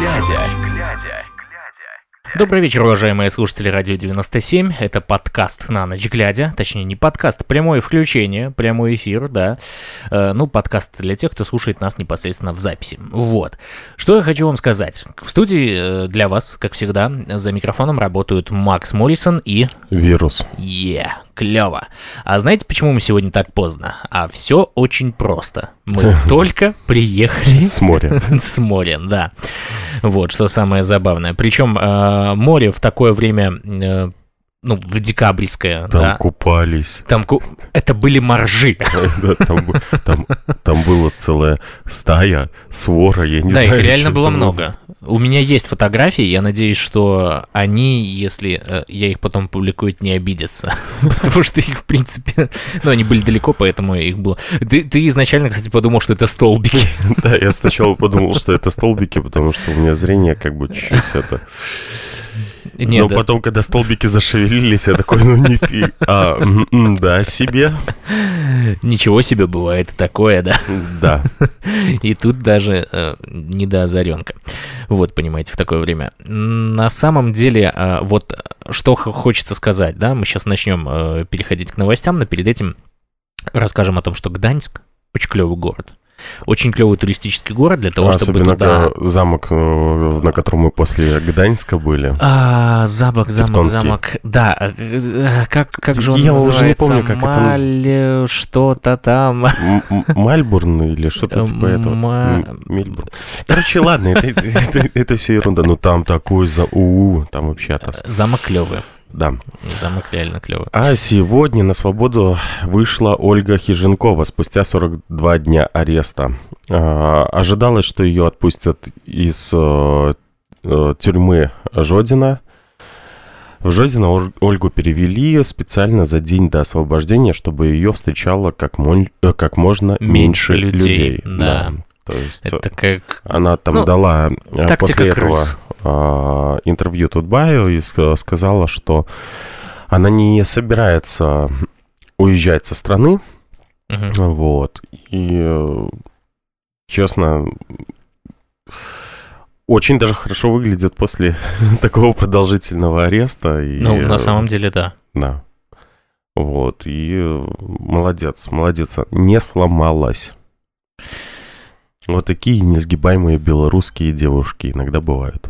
глядя. Добрый вечер, уважаемые слушатели Радио 97. Это подкаст «На ночь глядя». Точнее, не подкаст, прямое включение, прямой эфир, да. Э, ну, подкаст для тех, кто слушает нас непосредственно в записи. Вот. Что я хочу вам сказать. В студии э, для вас, как всегда, за микрофоном работают Макс Моррисон и... Вирус. Е, клево. А знаете, почему мы сегодня так поздно? А все очень просто. Мы только приехали С моря. с моря, да. Вот, что самое забавное. Причем э, море в такое время, э, ну, в декабрьское, Там да. купались. Там ку- это были моржи. Да, Там была целая стая, свора, я не да, знаю. их реально было много. У меня есть фотографии, я надеюсь, что они, если э, я их потом публикую, не обидятся. Потому что их, в принципе, ну, они были далеко, поэтому их было. Ты изначально, кстати, подумал, что это столбики. Да, я сначала подумал, что это столбики, потому что у меня зрение как бы чуть-чуть это... Нет, Но да. потом, когда столбики зашевелились, я такой, ну нифига. А, м, м, да, себе. ничего себе бывает такое, да. Да. И тут даже э, не до озаренка. Вот, понимаете, в такое время. На самом деле, э, вот что хочется сказать, да, мы сейчас начнем э, переходить к новостям, но перед этим расскажем о том, что Гданьск очень клевый город. Очень клевый туристический город для того, чтобы Особенно туда... ка- замок, э, на котором мы после Гданьска были. А, замок, замок, Тевтонский. замок. Да, э, э, как, как же он Я уже не называется? помню, как это- Маль, э, что-то там. М- Мальбурн или что-то типа этого. М- Мельбурн. Короче, ладно, это, это, это все ерунда. Ну там такой за... У, там вообще. Замок клевый. Да. Замок реально клевый. А сегодня на свободу вышла Ольга Хиженкова спустя 42 дня ареста. А, ожидалось, что ее отпустят из э, э, тюрьмы Жодина. В Жодино Ор- Ольгу перевели специально за день до освобождения, чтобы ее встречало как, мон- э, как можно Меньше меньше, людей, людей. да. То есть Это как... она там Ну, дала э, после этого а, интервью Тутбаю и ска- сказала, что она не собирается уезжать со страны, Мгм. вот, и, э, честно, очень даже хорошо выглядит после такого продолжительного ареста. И, Ну, на э, самом деле, да. Да. Вот, и э, молодец, молодец, не сломалась. Вот такие несгибаемые белорусские девушки иногда бывают.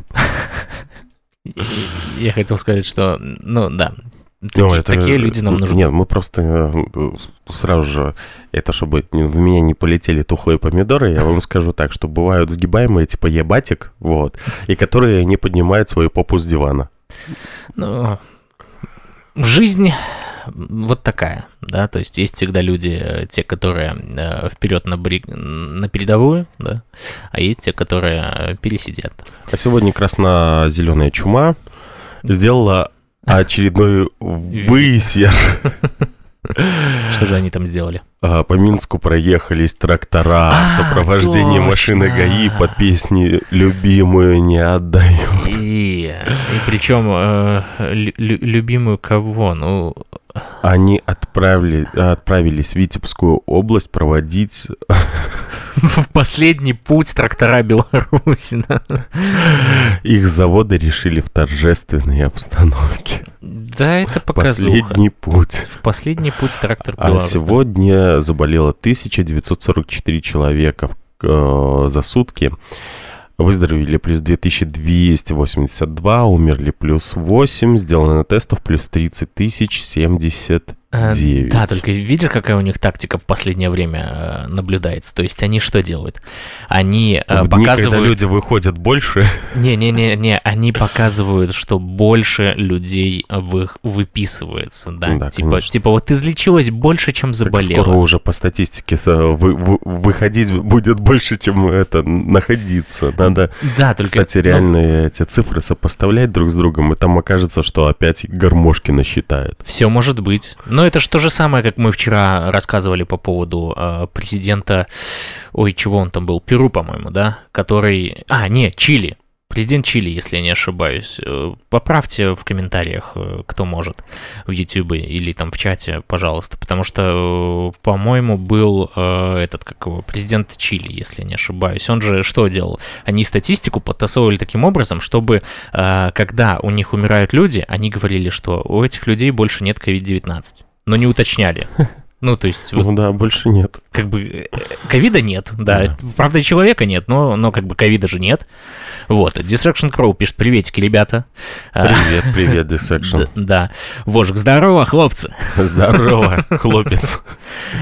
Я хотел сказать, что, ну, да, Ну, таки- это- такие люди нам нужны. Нет, мы просто э, сразу же, это чтобы в меня не полетели тухлые помидоры, я вам скажу так, что бывают сгибаемые, типа ебатик, вот, и которые не поднимают свою попу с дивана. Ну, жизнь вот такая, да, то есть есть всегда люди, э, те, которые э, вперед на, бри- на передовую, да, а есть те, которые э, пересидят. А сегодня красно-зеленая чума сделала очередной высер. Что же они там сделали? А, По Минску проехались трактора А, в сопровождении точно. машины ГАИ под песни «Любимую не отдают». И, и причем э, лю- лю- любимую кого? Ну, Они отправили, отправились в Витебскую область проводить... в последний путь трактора Беларуси. Их заводы решили в торжественной обстановке. Да, это показуха. Последний путь. В последний путь трактор А Беларусь. сегодня заболело 1944 человека э, за сутки. Выздоровели плюс 2282, умерли плюс 8, сделано тестов плюс 30 тысяч 70 Э, 9. Да, только видишь, какая у них тактика в последнее время э, наблюдается. То есть они что делают? Они э, В дни, когда показывают... люди выходят больше, Не-не-не-не, они показывают, что больше людей вы... выписывается, да? Да, типа, конечно. типа вот излечилось больше, чем так заболело. скоро уже по статистике вы- вы- выходить будет больше, чем это находиться. Надо, Да, только... кстати, ну, реально эти цифры сопоставлять друг с другом, и там окажется, что опять гармошки насчитают. Все может быть. Но это же то же самое, как мы вчера рассказывали по поводу э, президента, ой, чего он там был, Перу, по-моему, да, который, а, не, Чили, Президент Чили, если я не ошибаюсь. Э, поправьте в комментариях, э, кто может, в YouTube или там в чате, пожалуйста. Потому что, э, по-моему, был э, этот, как его, президент Чили, если я не ошибаюсь. Он же что делал? Они статистику подтасовывали таким образом, чтобы, э, когда у них умирают люди, они говорили, что у этих людей больше нет COVID-19. Но не уточняли. Ну, то есть... Вот, ну да, больше нет. Как бы э, ковида нет, да. да. Правда, человека нет, но, но как бы ковида же нет. Вот. Distraction Crow пишет, приветики, ребята. А, привет, привет, Distraction. Да. Вожик, здорово, хлопцы. Здорово, хлопец.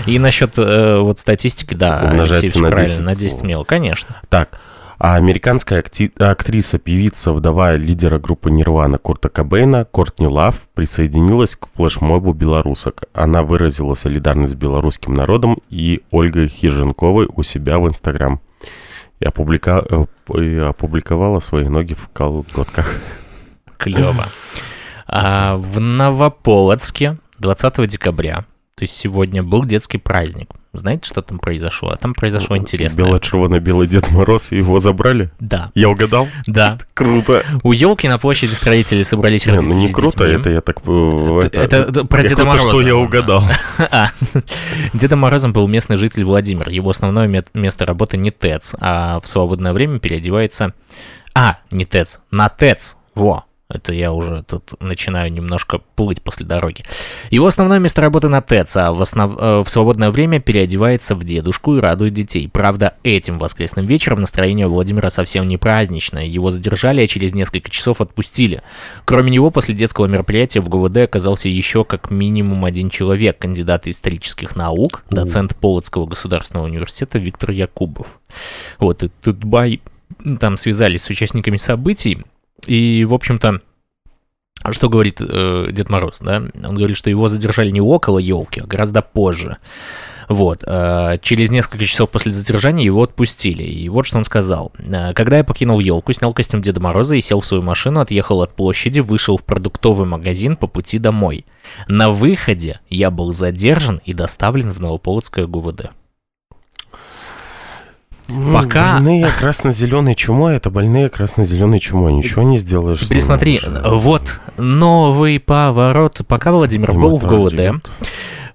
И насчет э, вот статистики, да, Умножается на 10. на 10 мил, конечно. Так, а американская актриса, певица, вдова лидера группы Нирвана Курта Кобейна, Кортни Лав, присоединилась к флешмобу белорусок. Она выразила солидарность с белорусским народом и Ольгой Хиженковой у себя в Инстаграм. И, опублика... Э, и опубликовала свои ноги в колготках. Клево. А в Новополоцке 20 декабря, то есть сегодня, был детский праздник. Знаете, что там произошло? А там произошло интересное. Бело-червоно-белый Дед Мороз, его забрали? Да. Я угадал? Да. Это круто. У елки на площади строители собрались не, Ну не круто, это я так... Э, это, это, это про Деда Мороза. что я угадал. а. Дедом Морозом был местный житель Владимир. Его основное место работы не ТЭЦ, а в свободное время переодевается... А, не ТЭЦ, на ТЭЦ. Во, это я уже тут начинаю немножко плыть после дороги. Его основное место работы на ТЭЦ, а в, основ... Э, в свободное время переодевается в дедушку и радует детей. Правда, этим воскресным вечером настроение Владимира совсем не праздничное. Его задержали, а через несколько часов отпустили. Кроме него, после детского мероприятия в ГУВД оказался еще как минимум один человек, кандидат исторических наук, доцент Полоцкого государственного университета Виктор Якубов. Вот, и тут бай там связались с участниками событий, и, в общем-то, что говорит э, Дед Мороз, да? Он говорит, что его задержали не около елки, а гораздо позже. Вот. Э, через несколько часов после задержания его отпустили. И вот что он сказал. «Э, когда я покинул елку, снял костюм Деда Мороза и сел в свою машину, отъехал от площади, вышел в продуктовый магазин по пути домой. На выходе я был задержан и доставлен в Новополоцкое ГУВД. Пока... Больные красно-зеленой чумой, это больные красно-зеленой чумой. Ничего не сделаешь. Теперь смотри, вот новый поворот. Пока Владимир был в ГУВД,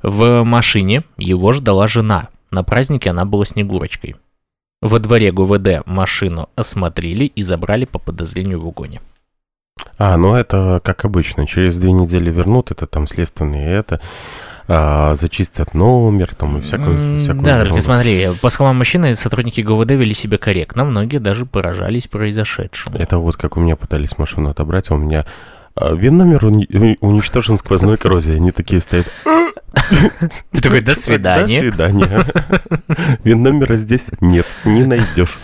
в машине его ждала жена. На празднике она была Снегурочкой. Во дворе ГУВД машину осмотрели и забрали по подозрению в угоне. А, ну это как обычно. Через две недели вернут, это там следственные это а, зачистят номер там и всякую, всякую Да, только смотри, по словам мужчины, сотрудники ГУВД вели себя корректно, многие даже поражались произошедшему. Это вот как у меня пытались машину отобрать, а у меня а, ВИН-номер уничтожен сквозной коррозией. Они такие стоят. Ты такой, до свидания. До свидания. ВИН-номера здесь нет, не найдешь.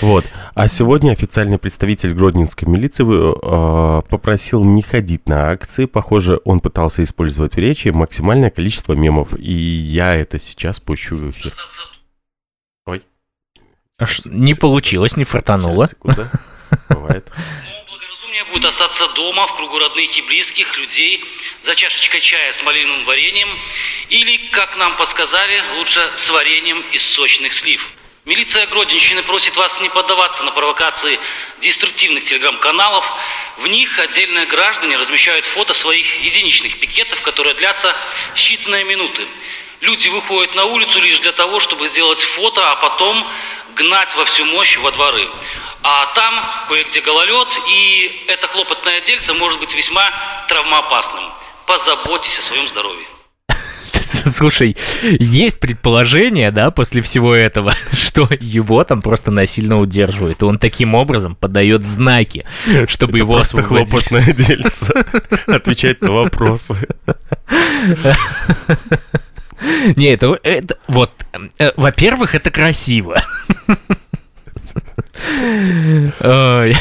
Вот. А сегодня официальный представитель Гродненской милиции э, попросил не ходить на акции. Похоже, он пытался использовать в речи максимальное количество мемов. И я это сейчас пущу в эфир. Ой. Аж не получилось, не фартануло. Бывает будет остаться дома в кругу родных и близких людей за чашечкой чая с малиновым вареньем или, как нам подсказали, лучше с вареньем из сочных слив. Милиция Гродненщины просит вас не поддаваться на провокации деструктивных телеграм-каналов. В них отдельные граждане размещают фото своих единичных пикетов, которые длятся считанные минуты. Люди выходят на улицу лишь для того, чтобы сделать фото, а потом гнать во всю мощь во дворы. А там кое-где гололед, и это хлопотное дельце может быть весьма травмоопасным. Позаботьтесь о своем здоровье. Слушай, есть предположение, да, после всего этого, что его там просто насильно удерживают. И он таким образом подает знаки, чтобы Это его просто хлопотное дельце. Отвечать на вопросы. Не, это, это вот, э, во-первых, это красиво. Ой.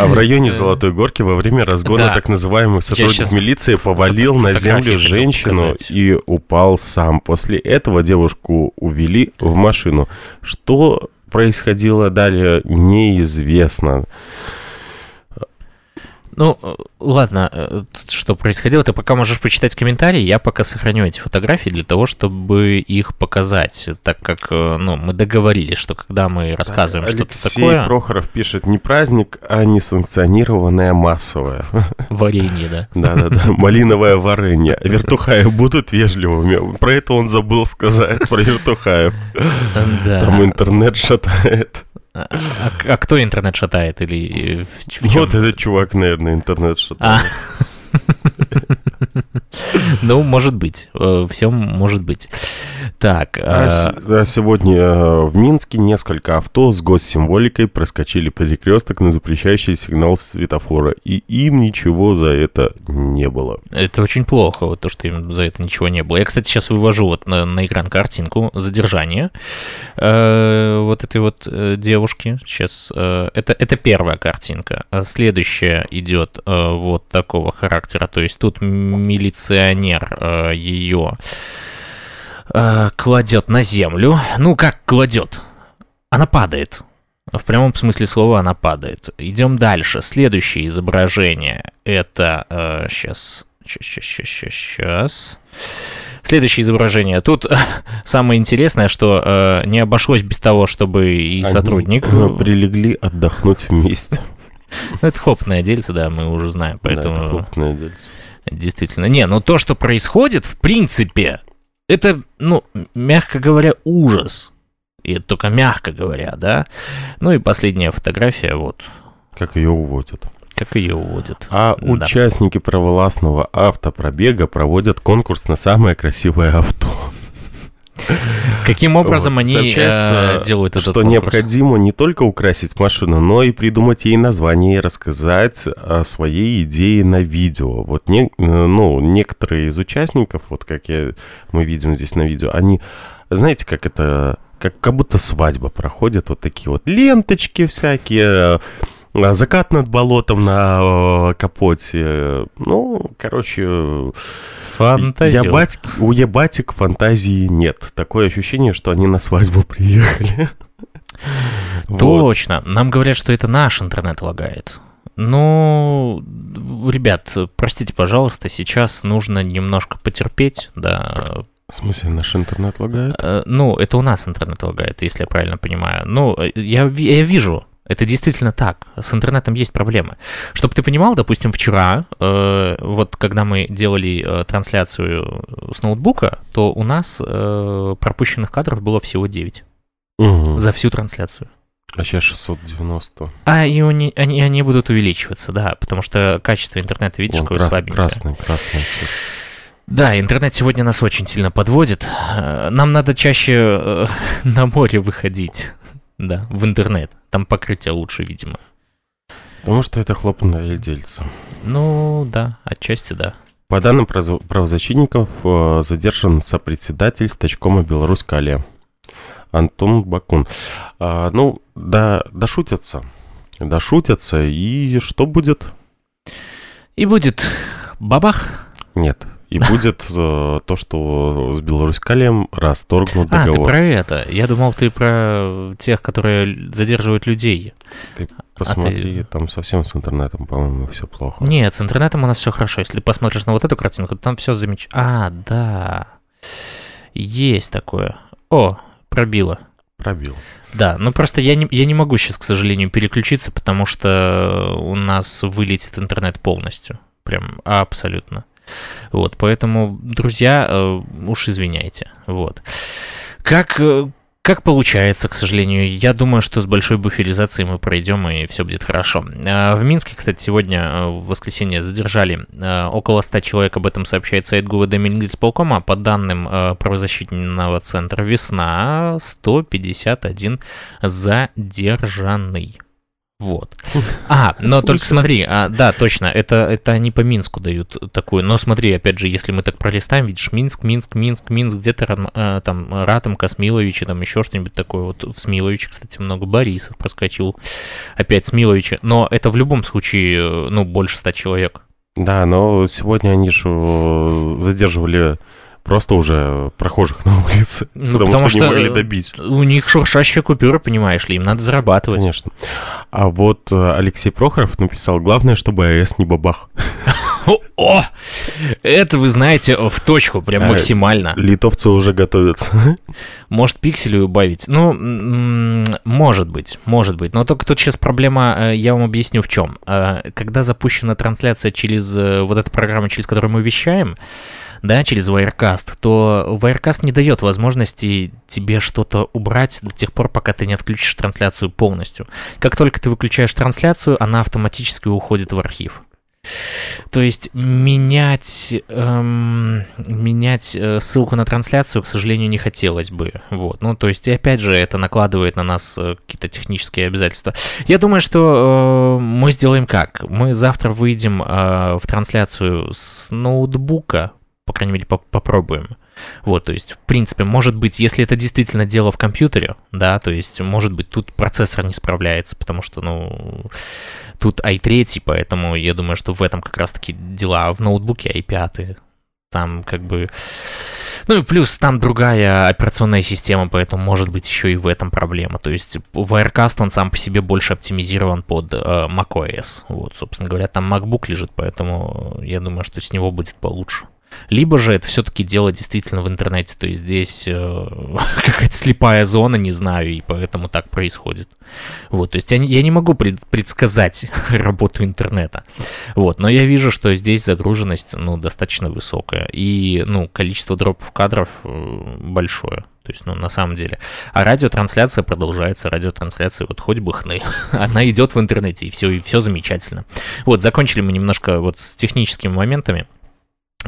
А в районе Золотой Горки во время разгона да. так называемый сотрудник милиции повалил на землю женщину и упал сам. После этого девушку увели в машину. Что происходило далее, неизвестно. Ну, э, ладно, э, что происходило, ты пока можешь почитать комментарии, я пока сохраню эти фотографии для того, чтобы их показать, так как, э, ну, мы договорились, что когда мы рассказываем что-то Алексей такое... Прохоров пишет, не праздник, а несанкционированное массовое. Варенье, да. Да-да-да, малиновое варенье. Вертухаев будут вежливыми. Про это он забыл сказать, про Вертухаев. Да. Там интернет шатает. А, а- а кто интернет шатает или в, в чем? Вот этот чувак, наверное, интернет А. Ну, может быть. Все может быть. Так. А а сегодня э, в Минске несколько авто с госсимволикой проскочили перекресток на запрещающий сигнал светофора, и им ничего за это не было. Это очень плохо, вот то, что им за это ничего не было. Я, кстати, сейчас вывожу вот на, на экран картинку задержания э, вот этой вот э, девушки. Сейчас э, это, это первая картинка. Следующая идет э, вот такого характера. То есть тут милиционер ее кладет на землю. Ну, как кладет? Она падает. В прямом смысле слова она падает. Идем дальше. Следующее изображение. Это... сейчас, сейчас, сейчас, сейчас, сейчас. Следующее изображение. Тут самое интересное, что э, не обошлось без того, чтобы и Они, сотрудник... э, прилегли отдохнуть вместе. Ну, это хлопное дельце, да, мы уже знаем, Да, поэтому... это хлопное дельце. Действительно. Не, ну то, что происходит, в принципе, это, ну, мягко говоря, ужас. И это только мягко говоря, да. Ну и последняя фотография, вот, Как ее уводят. как ее уводят. А Да. участники правовластного автопробега проводят конкурс на самое красивое авто. Каким образом Вот. они Сообщается, э, делают этот что конкурс? необходимо не только украсить машину, но и придумать ей название и рассказать о своей идее на видео. Вот не, э, ну, некоторые из участников, вот как я, мы видим здесь на видео, они, знаете, как это, как, как будто свадьба проходит, вот такие вот ленточки всякие, закат над болотом на э, капоте. Ну, короче, Фантазер. Ябать, у ебатик фантазии нет. Такое ощущение, что они на свадьбу приехали. Вот. Точно. Нам говорят, что это наш интернет лагает. Ну, ребят, простите, пожалуйста, сейчас нужно немножко потерпеть, да. В смысле, наш интернет лагает? Э, Ну, это у нас интернет лагает, если я правильно понимаю. Ну, э, я, я вижу, это действительно так. С интернетом есть проблемы. Чтобы ты понимал, допустим, вчера, э, вот когда мы делали э, трансляцию с ноутбука, то у нас э, пропущенных кадров было всего 9 Мгм. за всю трансляцию. А сейчас 690. А и они, они, они будут увеличиваться, да, потому что качество интернета, видишь, Вон, какое крас- слабенькое. красный, красный. свет. Да, интернет сегодня нас очень сильно подводит. Э, Нам надо чаще э, на море выходить, да, в интернет. Там покрытие лучше, видимо. Потому что это хлопное дельце. Ну, да, отчасти да. По данным право- правозащитников, э, задержан сопредседатель стачкома Беларусь Калия Антон Бакун. А, ну, да, дошутятся. Дошутятся, и что будет? И будет бабах. Нет. И будет э, то, что с Беларусь-Калием расторгнут А, ты договор. про это. Я думал, ты про тех, которые задерживают людей. Посмотри, там совсем с интернетом, по-моему, все плохо. Нет, с интернетом у нас все хорошо. Если посмотришь на вот эту картинку, то там все замечательно. А, да. Есть такое. О, пробило. Пробил. Да, ну просто я не, я не могу сейчас, к сожалению, переключиться, потому что у нас вылетит интернет полностью. Прям абсолютно. Вот, поэтому, друзья, э, уж извиняйте. Вот. Как, э, как получается, к сожалению, я думаю, что с большой буферизацией мы пройдем и все будет хорошо. А, В Минске, кстати, сегодня э, в воскресенье задержали э, около 100 человек, об этом сообщает сайт ГУВД Мингисполкома. По данным э, правозащитного центра «Весна», 151 задержанный. Вот. А, но только Слушай. смотри, а, да, точно, это, это они по Минску дают такую. Но смотри, опять же, если мы так пролистаем, видишь, Минск, Минск, Минск, Минск, где-то э, там Ратом, Космиловичи, там еще что-нибудь такое. Вот в Смиловиче, кстати, много Борисов проскочил. Опять Смиловичи. Но это в любом случае, э, ну, больше ста человек. Да, но сегодня они же э, задерживали просто уже прохожих на улице, Ну, потому, потому что, что, не могли э, добить. У них шуршащая купюра, понимаешь ли, им надо зарабатывать. Конечно. А вот э, Алексей Прохоров написал, главное, чтобы АЭС не бабах. О, это вы знаете в точку, прям А, максимально. Литовцы уже готовятся. Может, пиксели убавить? Ну, может быть, может быть. Но только тут сейчас проблема, э, я вам объясню в чем. Э, Когда запущена трансляция через э, вот эту программу, через которую мы вещаем, да, через Wirecast, то Wirecast не дает возможности тебе что-то убрать до тех пор, пока ты не отключишь трансляцию полностью. Как только ты выключаешь трансляцию, она автоматически уходит в архив. То есть менять, эм, менять э, ссылку на трансляцию, к сожалению, не хотелось бы. Вот. Ну, то есть, и опять же, это накладывает на нас э, какие-то технические обязательства. Я думаю, что э, мы сделаем как? Мы завтра выйдем э, в трансляцию с ноутбука, по крайней мере, по- попробуем. Вот, то есть, в принципе, может быть, если это действительно дело в компьютере, да, то есть, может быть, тут процессор не справляется, потому что, ну, тут i3, поэтому я думаю, что в этом как раз-таки дела. А в ноутбуке i5, там как бы... Ну и плюс там другая операционная система, поэтому может быть еще и в этом проблема. То есть Wirecast, он сам по себе больше оптимизирован под э, macOS. Вот, собственно говоря, там MacBook лежит, поэтому я думаю, что с него будет получше. Либо же это все-таки дело действительно в интернете, то есть здесь э, какая-то слепая зона, не знаю, и поэтому так происходит. Вот, то есть я, я не могу пред- предсказать работу интернета. Вот, но я вижу, что здесь загруженность, ну, достаточно высокая, и, ну, количество дропов кадров э, большое. То есть, ну, на самом деле. А радиотрансляция продолжается, радиотрансляция, вот хоть бы хны. Она идет в интернете, и все, и все замечательно. Вот, закончили мы немножко вот с техническими моментами.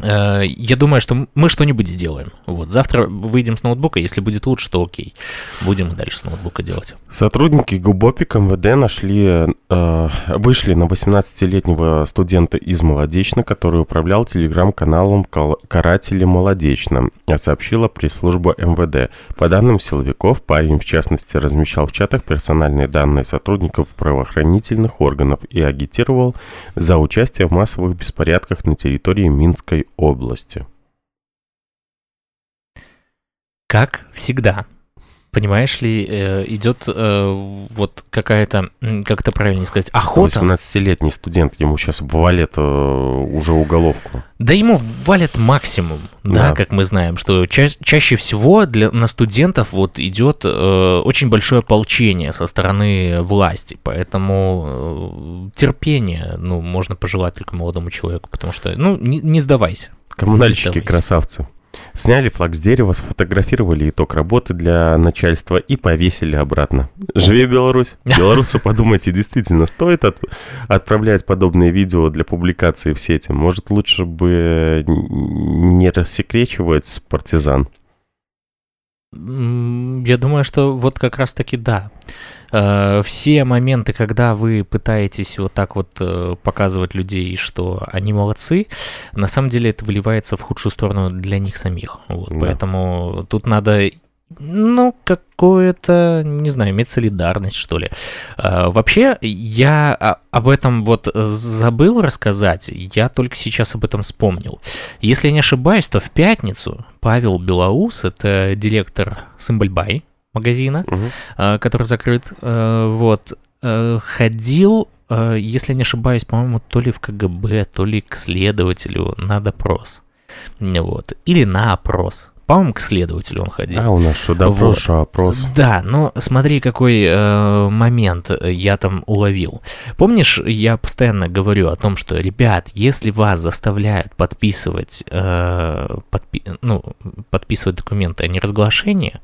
Э, Я думаю, что мы что-нибудь сделаем. Вот, завтра выйдем с ноутбука, если будет лучше, то окей. Будем дальше с ноутбука делать. Сотрудники ГУБОПИК МВД нашли, э, вышли на 18-летнего студента из Молодечно, который управлял телеграм-каналом «Кал- «Каратели Молодечно», а сообщила пресс-служба МВД. По данным силовиков, парень, в частности, размещал в чатах персональные данные сотрудников правоохранительных органов и агитировал за участие в массовых беспорядках на территории Минской области. Как всегда. Понимаешь ли, э, идет э, вот какая-то, как это правильно сказать, охота. 18-летний студент, ему сейчас валят э, уже уголовку. Да ему валят максимум, да, Да. как мы знаем, что ча- чаще всего для, на студентов вот идет очень большое ополчение со стороны власти, поэтому терпение, ну, можно пожелать только молодому человеку, потому что, ну, не, не сдавайся. Коммунальщики Давайте. красавцы. Сняли флаг с дерева, сфотографировали итог работы для начальства и повесили обратно. Живи Беларусь! Белорусы, подумайте, действительно, стоит от- отправлять подобные видео для публикации в сети? Может, лучше бы не рассекречивать партизан? Я думаю, что вот как раз-таки да. Э, Все моменты, когда вы пытаетесь вот так вот э, показывать людей, что они молодцы, на самом деле это выливается в худшую сторону для них самих. Вот, Да. Поэтому тут надо, ну, какое-то, не знаю, иметь солидарность, что ли. Э, Вообще, я о- об этом вот забыл рассказать, я только сейчас об этом вспомнил. Если я не ошибаюсь, то в пятницу Павел Белоус, это директор Симбальбай магазина, э, который закрыт, вот, ходил, если я не ошибаюсь, по-моему, то ли в КГБ, то ли к следователю на допрос. Вот. Или на опрос. По-моему, к следователю он ходил. А, у нас что, допрос, что опрос. Да, но смотри, какой э, момент я там уловил. Помнишь, я постоянно говорю о том, что, ребят, если вас заставляют подписывать, э, подпи- ну, подписывать документы о неразглашении,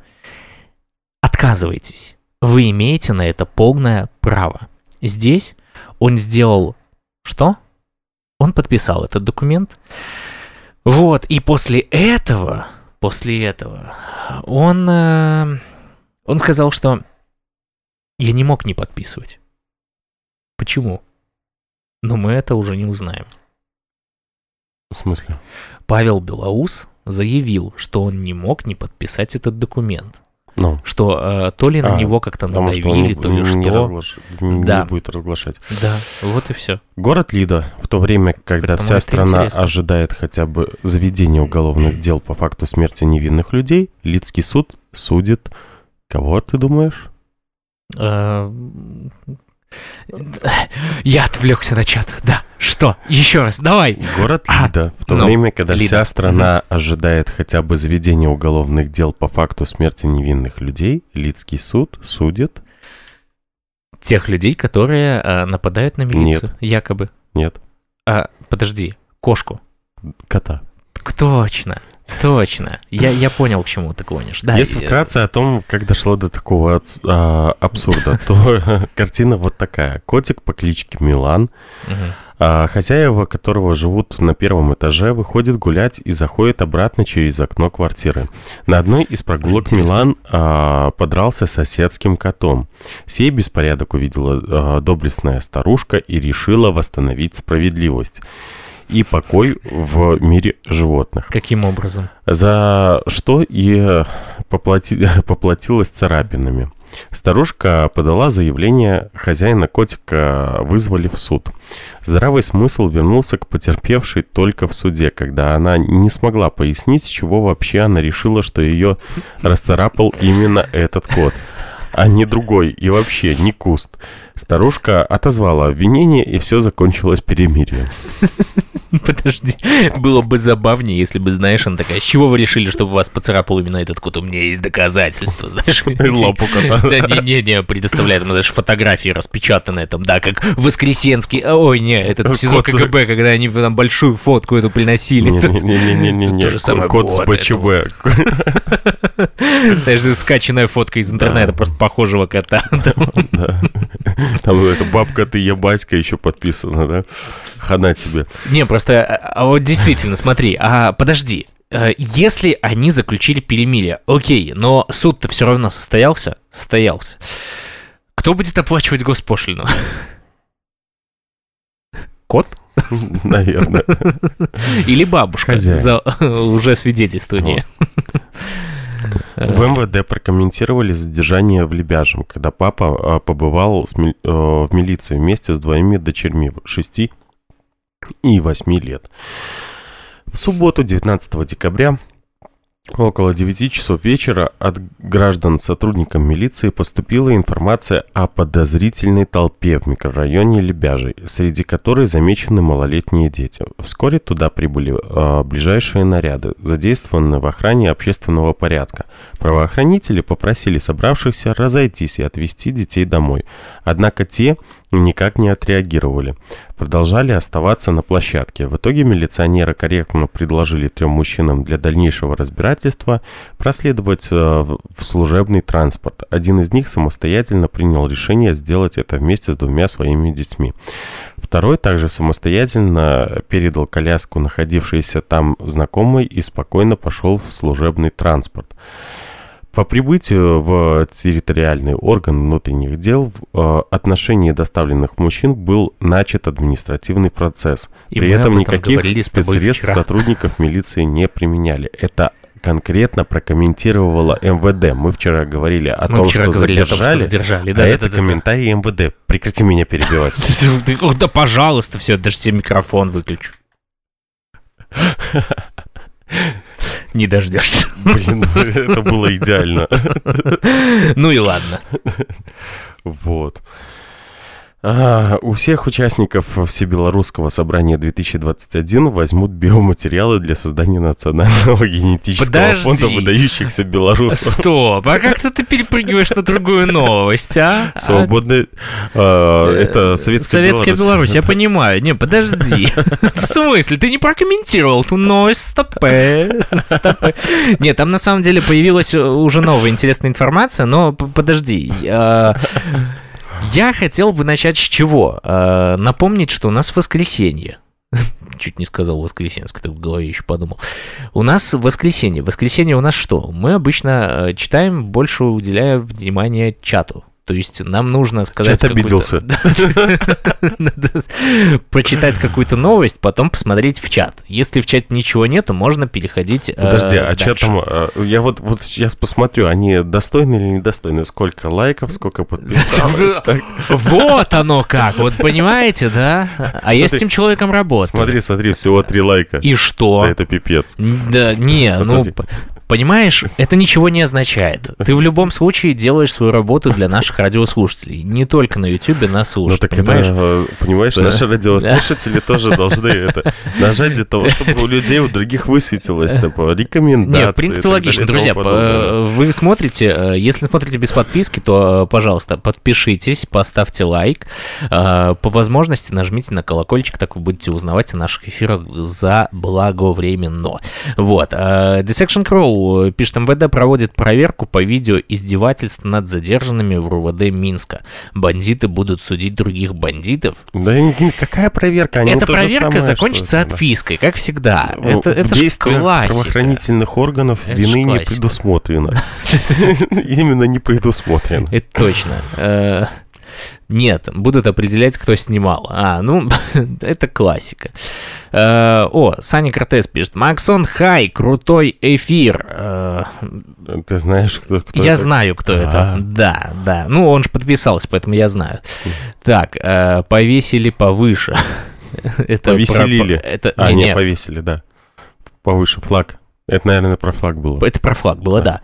отказывайтесь. Вы имеете на это полное право. Здесь он сделал что? Он подписал этот документ. Вот, и после этого, после этого, он, э, он сказал, что я не мог не подписывать. Почему? Но мы это уже не узнаем. В смысле? Павел Белоус заявил, что он не мог не подписать этот документ. Ну, что э, то ли на А, него как-то надавили, не, то ли не что. разглаш- не Да. будет разглашать. Да, вот и все. Город Лида, в то время, когда Поэтому вся страна интересно. ожидает хотя бы заведения уголовных дел по факту смерти невинных людей, Лидский суд судит... Кого ты думаешь? Э, Я отвлекся на чат. Да, что? Еще раз, давай. Город А, Лида, в то ну, время, когда Лида. вся страна ожидает хотя бы заведения уголовных дел по факту смерти невинных людей, Лидский суд судит... Тех людей, которые э, нападают на милицию, якобы. Нет, А, подожди, кошку. кота. Точно, точно. Я, я понял, к чему ты клонишь. Да, Если э, вкратце о том, как дошло до такого а, абсурда, то картина вот такая. Котик по кличке Милан, мгм. А, хозяева которого живут на первом этаже, выходит гулять и заходит обратно через окно квартиры. На одной из прогулок Интересно. Милан а, подрался с соседским котом. Сей беспорядок увидела а, доблестная старушка и решила восстановить справедливость и покой в мире животных. Каким образом? За что и поплати- поплатилась царапинами. Старушка подала заявление, хозяина котика вызвали в суд. Здравый смысл вернулся к потерпевшей только в суде, когда она не смогла пояснить, чего вообще она решила, что ее расцарапал именно этот кот, а не другой и вообще не куст. Старушка отозвала обвинение, и все закончилось перемирием. Подожди, было бы забавнее, если бы, знаешь, она такая, с чего вы решили, чтобы вас поцарапал именно этот кот? У меня есть доказательства, знаешь. лапу кота. Да не-не-не, предоставляет, знаешь, фотографии распечатанные там, да, как Воскресенский, а, ой, не, этот СИЗО Кот. КГБ, когда они там большую фотку эту приносили. Самое, кот с БЧБ. Знаешь, скачанная фотка из интернета, просто похожего кота. Там эта бабка ты ебатька еще подписана, да? Хана тебе. Не, просто, а а вот действительно, смотри, а подожди, э, если они заключили перемирие, окей, но суд-то все равно состоялся, состоялся. Кто будет оплачивать госпошлину? Кот Наверное. или бабушка Хозяин. за уже свидетельствование? В МВД прокомментировали задержание в Лебяжем, когда папа а, побывал э, в милиции вместе с двоими дочерьми 6 и 8 лет. В субботу, 19 декабря, около 9 часов вечера от граждан сотрудникам милиции поступила информация о подозрительной толпе в микрорайоне Лебяжий, среди которой замечены малолетние дети. Вскоре туда прибыли э, ближайшие наряды, задействованные в охране общественного порядка. Правоохранители попросили собравшихся разойтись и отвезти детей домой. Однако те никак не отреагировали. Продолжали оставаться на площадке. В итоге милиционеры корректно предложили трем мужчинам для дальнейшего разбирательства проследовать э, в служебный транспорт. Один из них самостоятельно принял решение сделать это вместе с двумя своими детьми. Второй также самостоятельно передал коляску находившейся там знакомой и спокойно пошел в служебный транспорт. По прибытию в территориальный орган внутренних дел в э, отношении доставленных мужчин был начат административный процесс. И При этом об этом никаких спецсредств вчера. сотрудников милиции не применяли. Это конкретно прокомментировала МВД. Мы вчера говорили о Мы том, вчера что говорили о том, задержали, что задержали. а Да, это комментарий МВД. Прекрати меня перебивать. Да, пожалуйста, все, даже себе микрофон выключу. Не дождешься. Блин, это было идеально. Ну и ладно. Вот. А, у всех участников Всебелорусского собрания 2021 возьмут биоматериалы для создания национального генетического Подожди. фонда выдающихся белорусов. Стоп, а как-то ты перепрыгиваешь на другую новость, а? А, Свободная... а, э, Это советская, Советская Беларусь, я понимаю. Не, подожди. В смысле? Ты не прокомментировал ту новость? Стопэ. Стопэ. Нет, там на самом деле появилась уже новая интересная информация, но подожди. Я хотел бы начать с чего? А, Напомнить, что у нас воскресенье. Чуть не сказал воскресенск, так в голове еще подумал. У нас воскресенье. Воскресенье у нас что? Мы обычно э, читаем, больше уделяя внимание чату. То есть нам нужно сказать... Чат обиделся. Прочитать какую-то новость, потом посмотреть в чат. Если в чате ничего нету, можно переходить Подожди, э, а дальше. чатом... э, Я вот, вот сейчас посмотрю, они достойны или недостойны? Сколько лайков, сколько подписалось? Так, Вот оно как, вот понимаете, да? А я с этим человеком работаю. Смотри, смотри, всего три лайка. И что? Это пипец. Да, не, ну, понимаешь, это ничего не означает. Ты в любом случае делаешь свою работу для наших радиослушателей. Не только на Ютубе нас Ну слушают, так понимаешь? это, понимаешь, Да. наши радиослушатели тоже должны это нажать для того, чтобы у людей, у других высветилось, типа, рекомендации. Не, в принципе, логично. Друзья, вы смотрите, э, если смотрите без подписки, то, э, пожалуйста, подпишитесь, поставьте лайк. Э, По возможности нажмите на колокольчик, так вы будете узнавать о наших эфирах заблаговременно. Вот. э, Dissection Crow пишет, МВД проводит проверку по видео издевательств над задержанными в РУВД Минска. Бандиты будут судить других бандитов. Да какая проверка? Они Эта проверка самое, закончится да. отпиской, как всегда. Это, это классика. правоохранительных органов Это вины не предусмотрено. Именно не предусмотрено. Это точно. Нет, будут определять, кто снимал. А, ну, это классика. Э, О, Саня Кортес пишет. Максон Хай, крутой эфир. Э, Ты знаешь, кто, кто Я это? знаю, кто А. это. Да, да. Ну, он же подписался, поэтому я знаю. Так, э, повесили повыше. Это про- Повеселили. Это, А, не, не, не, повесили, да. Повыше флаг. Это, наверное, про флаг было. это про флаг было, да.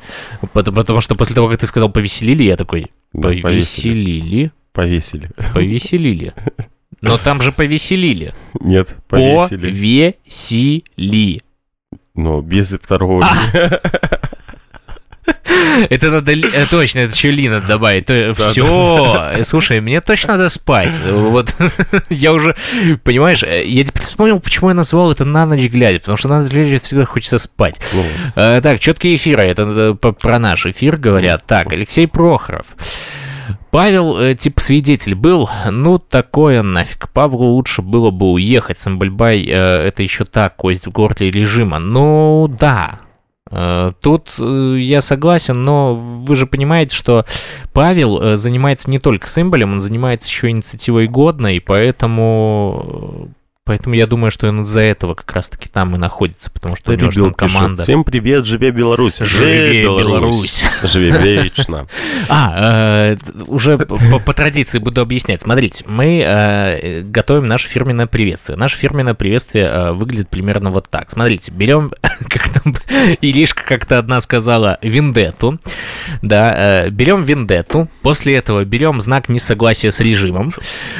Потому, потому что после того, как ты сказал повеселили, я такой, Да, повесили. повеселили, Повесили. повеселили. Но там же повеселили. Нет, повесили. Повесили. Но без второго. А, Это надо... э, Точно, это еще Ли надо добавить. Все. Слушай, мне точно надо спать. Вот я уже... Понимаешь, э, я теперь вспомнил, почему я назвал это на ночь глядя. Потому что на ночь глядя всегда хочется спать. Э, Так, четкие эфиры. Это э, по- про наш эфир говорят. Так, Алексей Прохоров. Павел, э, типа, свидетель был, ну, такое нафиг. Павлу лучше было бы уехать. Самбальбай э, это еще так, кость в горле режима. Ну, да. Э, Тут э, я согласен, но вы же понимаете, что Павел э, занимается не только символем, он занимается еще инициативой годной, поэтому... Поэтому я думаю, что он из-за этого как раз-таки там и находится, потому что у него там пишет, команда. Всем привет, живе Беларусь. Живе Беларусь. Живе вечно. А, э, уже по, традиции буду объяснять. Смотрите, мы э, готовим наше фирменное приветствие. Наше фирменное приветствие э, выглядит примерно вот так. Смотрите, берем, как там Иришка как-то одна сказала, виндету. Да, берем виндету. После этого берем знак несогласия с режимом.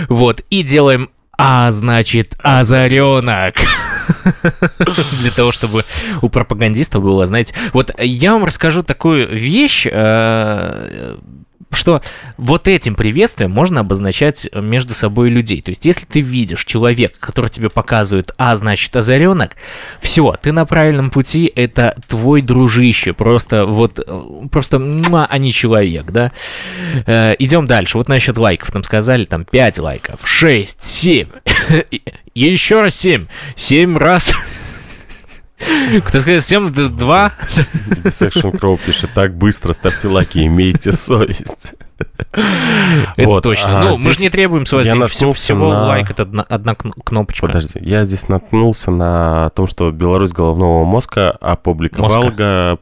Вот, и делаем а значит, озаренок. Для того, чтобы у пропагандистов было, знаете... Вот я вам расскажу такую вещь, э, что вот этим приветствием можно обозначать между собой людей. То есть, если ты видишь человека, который тебе показывает, а значит, озаренок, все, ты на правильном пути, это твой дружище, просто вот, э, просто, муа, а не человек, да? Э, идем дальше. Вот насчет лайков. Там сказали, там 5 лайков, 6, 7, еще раз 7, 7 раз... Кто сказал 7, 2? Dissection Crow пишет, так быстро ставьте лайки, имейте совесть. Это Вот, точно. а ну, мы же не требуем с вас я всего, всего на- лайк, это одна, одна кн- кнопочка. Подожди, я здесь наткнулся на том, что Беларусь головного мозга опубликовал... Мозга.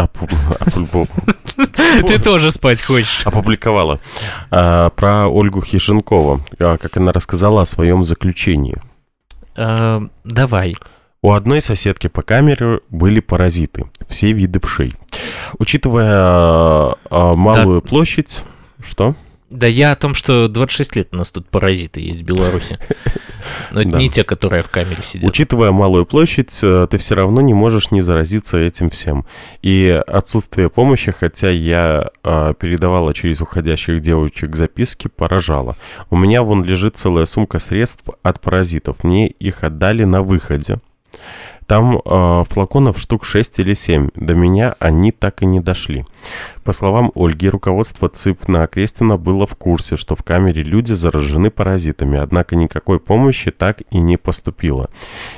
опу- опу- Ты тоже спать хочешь. опубликовала а, про Ольгу Хиженкову, а, как она рассказала о своем заключении. Э, Давай. У одной соседки по камере были паразиты, все виды вшей. Учитывая а, а, малую площадь, что? Да я о том, что 26 лет у нас тут паразиты есть в Беларуси. Но это Да. не те, которые в камере сидят. Учитывая малую площадь, э, ты все равно не можешь не заразиться этим всем. И отсутствие помощи, хотя я э, передавала через уходящих девочек записки, поражало. У меня вон лежит целая сумка средств от паразитов. Мне их отдали на выходе. Там э, флаконов штук 6 или 7. До меня они так и не дошли. По словам Ольги, руководство ЦИП на Окрестина было в курсе, что в камере люди заражены паразитами, однако никакой помощи так и не поступило.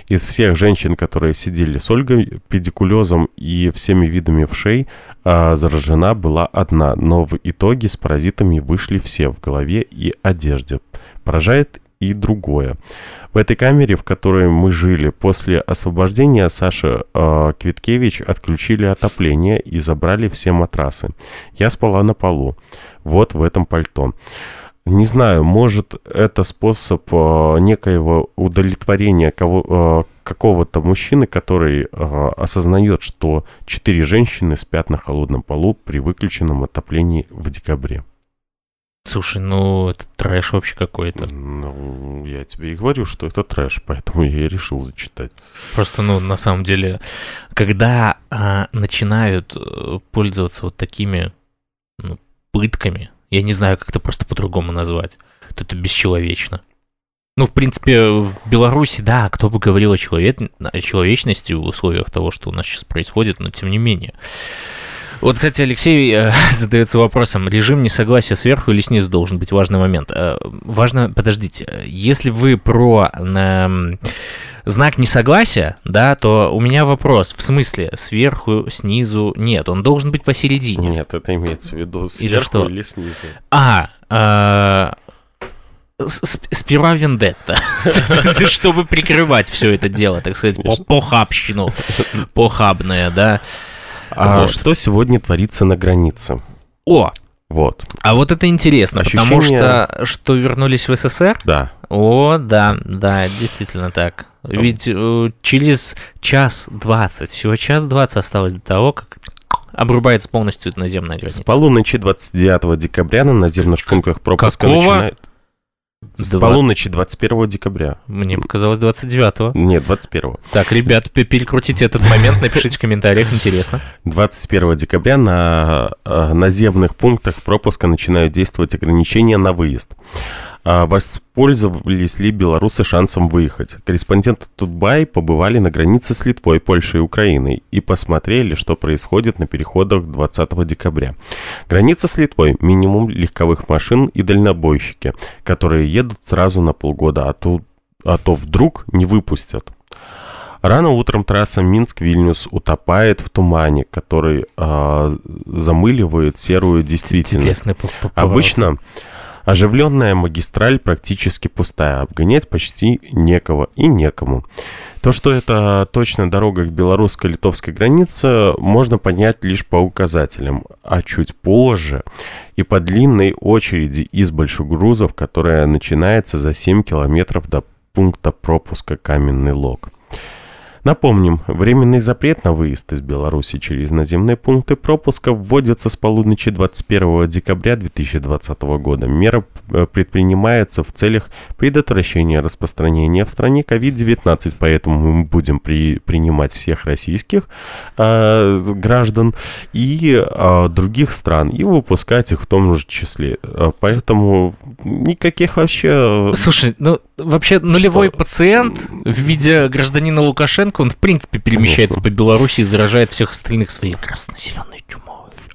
Из всех женщин, которые сидели с Ольгой, педикулезом и всеми видами вшей, э, заражена была одна, но в итоге с паразитами вышли все в голове и одежде. Поражает и другое. В этой камере, в которой мы жили, после освобождения Саши э, Квиткевич отключили отопление и забрали все матрасы. Я спала на полу, вот в этом пальто. Не знаю, может, это способ э, некоего удовлетворения кого, э, какого-то мужчины, который э, осознает, что четыре женщины спят на холодном полу при выключенном отоплении в декабре. Слушай, ну это трэш вообще какой-то. Ну, я тебе и говорю, что это трэш, поэтому я и решил зачитать. Просто, ну, на самом деле, когда а, начинают э, пользоваться вот такими ну, пытками, я не знаю, как это просто по-другому назвать, то это бесчеловечно. Ну, в принципе, в Беларуси, да, кто бы говорил о, человек... о человечности в условиях того, что у нас сейчас происходит, но тем не менее. Вот, кстати, Алексей э, задается вопросом, режим несогласия сверху или снизу должен быть важный момент. Э, важно, подождите, если вы про э, знак несогласия, да, то у меня вопрос, в смысле сверху, снизу, нет, он должен быть посередине. Нет, это имеется в виду сверху или, что? или снизу. А, э, сперва вендетта, чтобы прикрывать все это дело, так сказать, похабщину, похабное, да. А вот. что сегодня творится на границе? О! Вот. А вот это интересно, Ощущение... потому что что вернулись в СССР? Да. О, да, да, действительно так. Ведь э, через час двадцать, всего час двадцать осталось до того, как обрубается полностью наземная граница. С полуночи 29 декабря на наземных пунктах пропуска Какого? начинает... С 2... полуночи 21 декабря. Мне показалось 29-го. Нет, 21-го. Так, ребят, перекрутите этот момент, напишите в комментариях, интересно. 21 декабря на э, наземных пунктах пропуска начинают действовать ограничения на выезд. А воспользовались ли белорусы шансом выехать? Корреспонденты Тутбай побывали на границе с Литвой, Польшей и Украиной и посмотрели, что происходит на переходах 20 декабря. Граница с Литвой – минимум легковых машин и дальнобойщики, которые едут сразу на полгода, а то, а то вдруг не выпустят. Рано утром трасса Минск-Вильнюс утопает в тумане, который э, замыливает серую действительность. Обычно Оживленная магистраль практически пустая, обгонять почти некого и некому. То, что это точно дорога к белорусско-литовской границе, можно понять лишь по указателям, а чуть позже и по длинной очереди из большегрузов, которая начинается за 7 километров до пункта пропуска Каменный Лог. Напомним, временный запрет на выезд из Беларуси через наземные пункты пропуска вводится с полуночи 21 декабря 2020 года. Мера э, предпринимается в целях предотвращения распространения в стране COVID-19, поэтому мы будем при, принимать всех российских э, граждан и э, других стран и выпускать их в том же числе. Э, поэтому никаких вообще... Слушай, ну вообще нулевой Что? пациент в виде гражданина Лукашенко, он в принципе перемещается по Беларуси и заражает всех остальных своей краснозеленой чумой.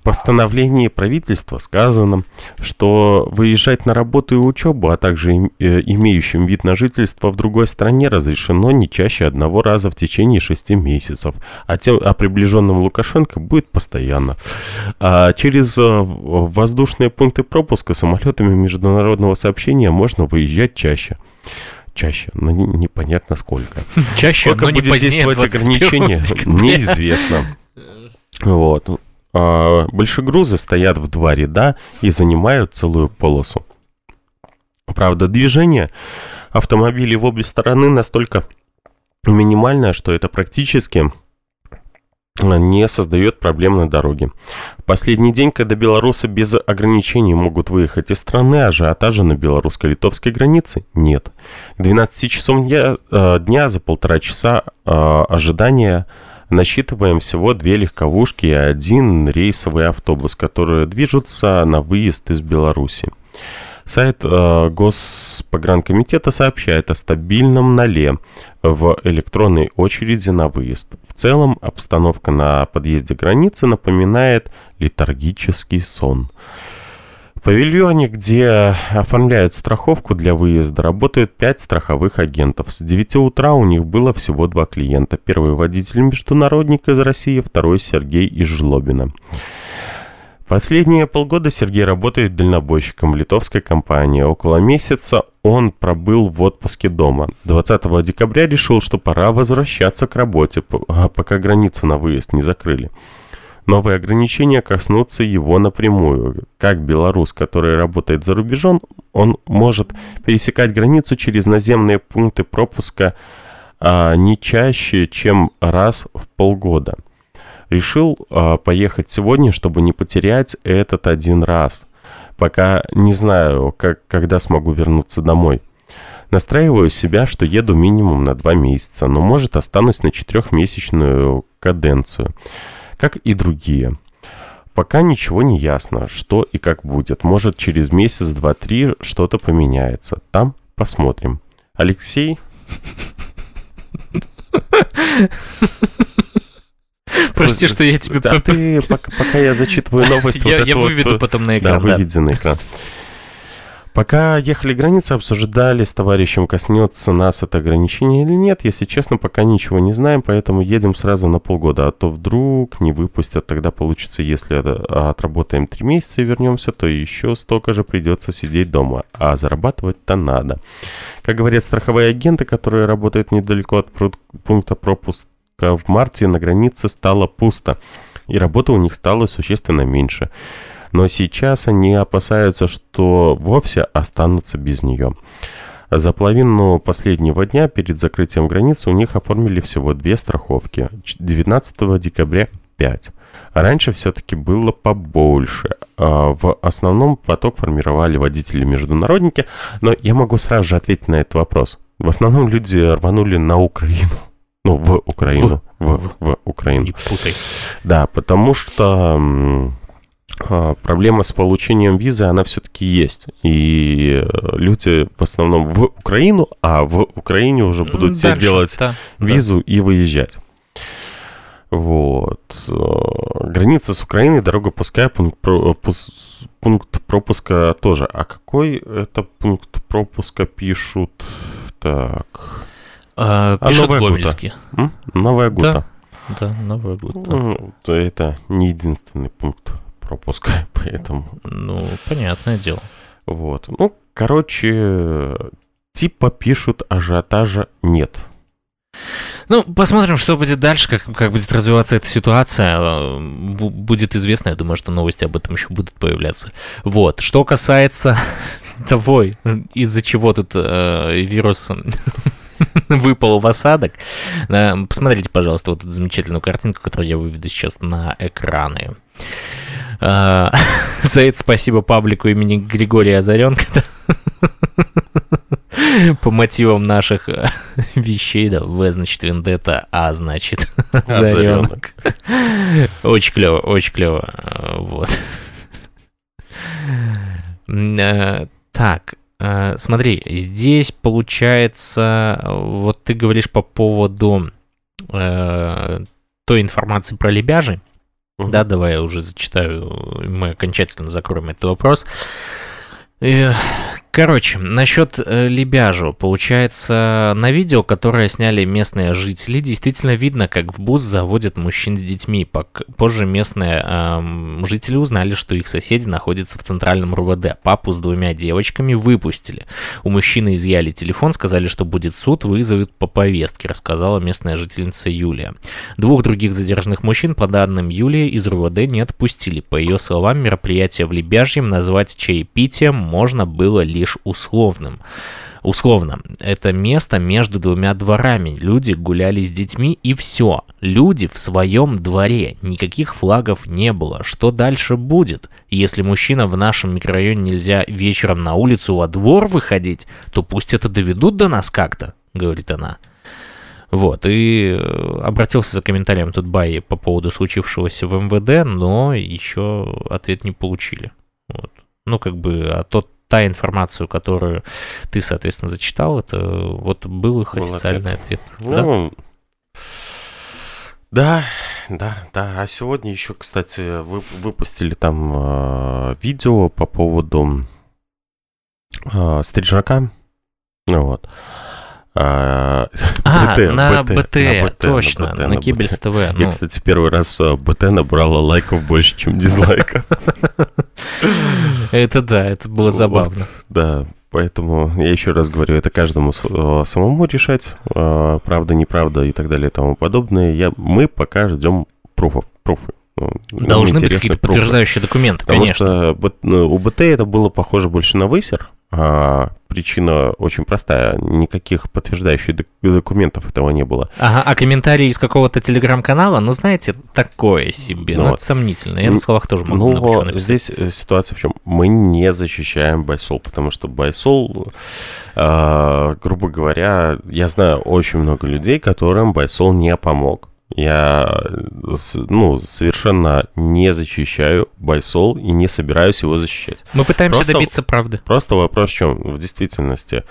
В постановлении правительства сказано, что выезжать на работу и учебу, а также э, имеющим вид на жительство в другой стране разрешено не чаще одного раза в течение шести месяцев, а, тем, а приближенным Лукашенко будет постоянно. А через э, воздушные пункты пропуска самолетами международного сообщения можно выезжать чаще чаще, но непонятно сколько. Чаще, сколько но будет не действовать ограничение, неизвестно. Вот. А, большегрузы стоят в два ряда и занимают целую полосу. Правда, движение автомобилей в обе стороны настолько минимальное, что это практически не создает проблем на дороге. Последний день, когда белорусы без ограничений могут выехать из страны, ажиотажа на белорусско-литовской границе нет. К 12 часам дня, э, дня за полтора часа э, ожидания насчитываем всего две легковушки и один рейсовый автобус, которые движутся на выезд из Беларуси. Сайт э, Госпогранкомитета сообщает о стабильном нале в электронной очереди на выезд. В целом обстановка на подъезде границы напоминает летаргический сон. В павильоне, где оформляют страховку для выезда, работают пять страховых агентов. С 9 утра у них было всего два клиента. Первый водитель-международник из России, второй Сергей из Жлобина. Последние полгода Сергей работает дальнобойщиком в литовской компании. Около месяца он пробыл в отпуске дома. 20 декабря решил, что пора возвращаться к работе, а, пока границу на выезд не закрыли. Новые ограничения коснутся его напрямую. Как белорус, который работает за рубежом, он может пересекать границу через наземные пункты пропуска а, не чаще, чем раз в полгода. Решил а, поехать сегодня, чтобы не потерять этот один раз. Пока не знаю, как, когда смогу вернуться домой. Настраиваю себя, что еду минимум на два месяца, но может останусь на четырехмесячную каденцию как и другие. Пока ничего не ясно, что и как будет. Может, через месяц, два, три что-то поменяется. Там посмотрим. Алексей? Прости, что я тебе... Да, ты, пока, пока я зачитываю новость... Я, вот я выведу вот, потом на экран. Да, выведи на экран. Пока ехали границы, обсуждали с товарищем, коснется нас это ограничение или нет. Если честно, пока ничего не знаем, поэтому едем сразу на полгода. А то вдруг не выпустят, тогда получится, если отработаем три месяца и вернемся, то еще столько же придется сидеть дома. А зарабатывать-то надо. Как говорят страховые агенты, которые работают недалеко от пункта пропуска, в марте на границе стало пусто, и работа у них стала существенно меньше но сейчас они опасаются, что вовсе останутся без нее. За половину последнего дня перед закрытием границы у них оформили всего две страховки. 19 декабря 5. Раньше все-таки было побольше. А в основном поток формировали водители-международники, но я могу сразу же ответить на этот вопрос. В основном люди рванули на Украину. Ну, в Украину. В, в, в Украину. Не путай. Да, потому что а, проблема с получением визы, она все-таки есть. И э, люди в основном в Украину, а в Украине уже будут все делать да. визу да. и выезжать. Вот. Э, граница с Украиной, дорога пускай, пункт, пункт пропуска тоже. А какой это пункт пропуска пишут? Так. А, а пишут Новая Гомельский. Гута. Новая Гута. Да, да Новая Гута. Ну, это не единственный пункт пропуска, поэтому... Ну, понятное дело. Вот. Ну, короче, типа пишут, ажиотажа нет. Ну, посмотрим, что будет дальше, как, как будет развиваться эта ситуация. Будет известно, я думаю, что новости об этом еще будут появляться. Вот. Что касается того, из-за чего тут э, вирус выпал в осадок. Посмотрите, пожалуйста, вот эту замечательную картинку, которую я выведу сейчас на экраны. А, за это спасибо паблику имени Григория Озаренко. По мотивам наших э, вещей, да, В значит Вендетта, А значит Озаренок. Очень клево, очень клево. Э, вот. Э, так, смотри, здесь получается, вот ты говоришь по поводу той информации про лебяжий, да, давай я уже зачитаю, мы окончательно закроем этот вопрос. Э, короче, насчет э, лебяжу. Получается, на видео, которое сняли местные жители, действительно видно, как в бус заводят мужчин с детьми. Позже местные эм, жители узнали, что их соседи находятся в центральном РУВД. Папу с двумя девочками выпустили. У мужчины изъяли телефон, сказали, что будет суд, вызовут по повестке, рассказала местная жительница Юлия. Двух других задержанных мужчин, по данным Юлии, из РУВД не отпустили. По ее словам, мероприятие в Лебяжьем назвать чаепитием можно было лишь условным. Условно, это место между двумя дворами. Люди гуляли с детьми и все. Люди в своем дворе. Никаких флагов не было. Что дальше будет? Если мужчина в нашем микрорайоне нельзя вечером на улицу во двор выходить, то пусть это доведут до нас как-то, говорит она. Вот, и э, обратился за комментарием тут Бай по поводу случившегося в МВД, но еще ответ не получили. Вот. Ну, как бы, а тот та информацию, которую ты, соответственно, зачитал, это вот был их был официальный ответ. ответ. Ну, да? да, да, да. А сегодня еще, кстати, вы, выпустили там э, видео по поводу э, стрижака. Ну вот. А, а БТ, на, БТ, БТ, на БТ, точно, на, БТ, на, на Кибельс ТВ. Я, ну. кстати, первый раз а, БТ набрала лайков больше, чем дизлайков. Это да, это было забавно. Да, поэтому я еще раз говорю, это каждому а, самому решать, правда, неправда и так далее и тому подобное. Я, мы пока ждем пруфов, пруфы. Ну, Должны быть какие-то подтверждающие документы, Потому конечно. что ну, у БТ это было похоже больше на высер, а, причина очень простая. Никаких подтверждающих документов этого не было. Ага, а комментарий из какого-то телеграм-канала, ну, знаете, такое себе, ну, ну это сомнительно. Я на словах тоже могу Ну, здесь э, ситуация в чем? Мы не защищаем Байсол, потому что Байсол, э, грубо говоря, я знаю очень много людей, которым Байсол не помог. Я ну, совершенно не защищаю Байсол и не собираюсь его защищать. Мы пытаемся просто, добиться правды. Просто вопрос в чем? В действительности.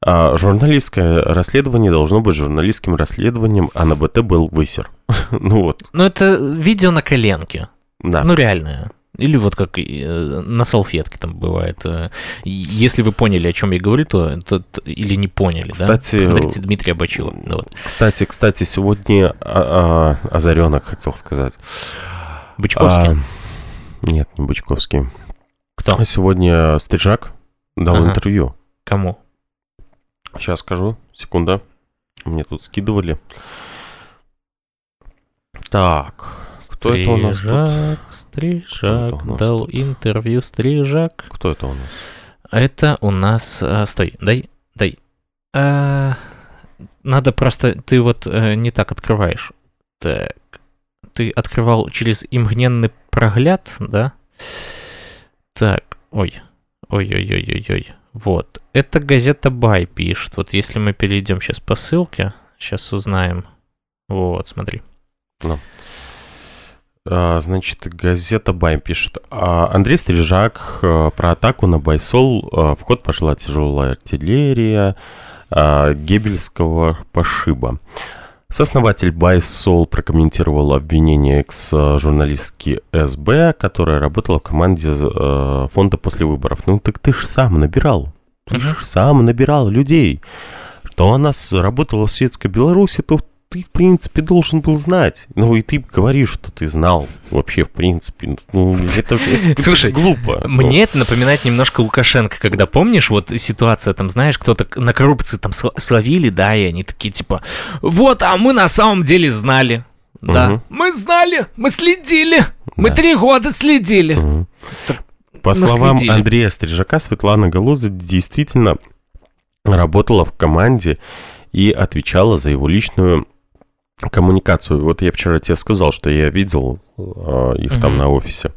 А, журналистское расследование должно быть журналистским расследованием, а на БТ был высер. ну вот. Ну это видео на коленке. Да. Ну реальное. Или вот как э, на салфетке там бывает. Э, если вы поняли, о чем я говорю, то, то, то или не поняли, кстати, да? Посмотрите Дмитрия Бачила. Вот. Кстати, кстати, сегодня а, а, озаренок хотел сказать. Бычковский? А, нет, не Бычковский. Кто? Сегодня Стрижак дал ага. интервью. Кому? Сейчас скажу. Секунда. Мне тут скидывали. Так. Кто Стрижак, это у нас тут? Стрижак, нас дал тут? интервью Стрижак. Кто это у нас? Это у нас... А, стой, дай, дай. А, надо просто... Ты вот а, не так открываешь. Так. Ты открывал через имгненный прогляд, да? Так, ой. Ой-ой-ой-ой-ой. Вот. Это газета Бай пишет. Вот если мы перейдем сейчас по ссылке, сейчас узнаем. Вот, смотри. Ну. А, значит, газета Байм пишет. А, Андрей Стрижак э, про атаку на Байсол. Э, в ход пошла тяжелая артиллерия а, Гебельского пошиба. Сооснователь Байсол прокомментировал обвинение экс-журналистки СБ, которая работала в команде э, фонда после выборов. Ну так ты ж сам набирал. Ты uh-huh. ж сам набирал людей. Что она работала в Светской Беларуси, то ты, в принципе, должен был знать. Ну, и ты говоришь, что ты знал вообще, в принципе. Ну, это, это, Слушай, это глупо. Мне ну. это напоминает немножко Лукашенко, когда, помнишь, вот ситуация, там, знаешь, кто-то на коррупции там словили, да, и они такие, типа, вот, а мы на самом деле знали. Да, угу. мы знали, мы следили, да. мы три года следили. Угу. По словам Андрея Стрижака, Светлана Галуза действительно работала в команде и отвечала за его личную коммуникацию. Вот я вчера тебе сказал, что я видел э, их угу. там на офисе.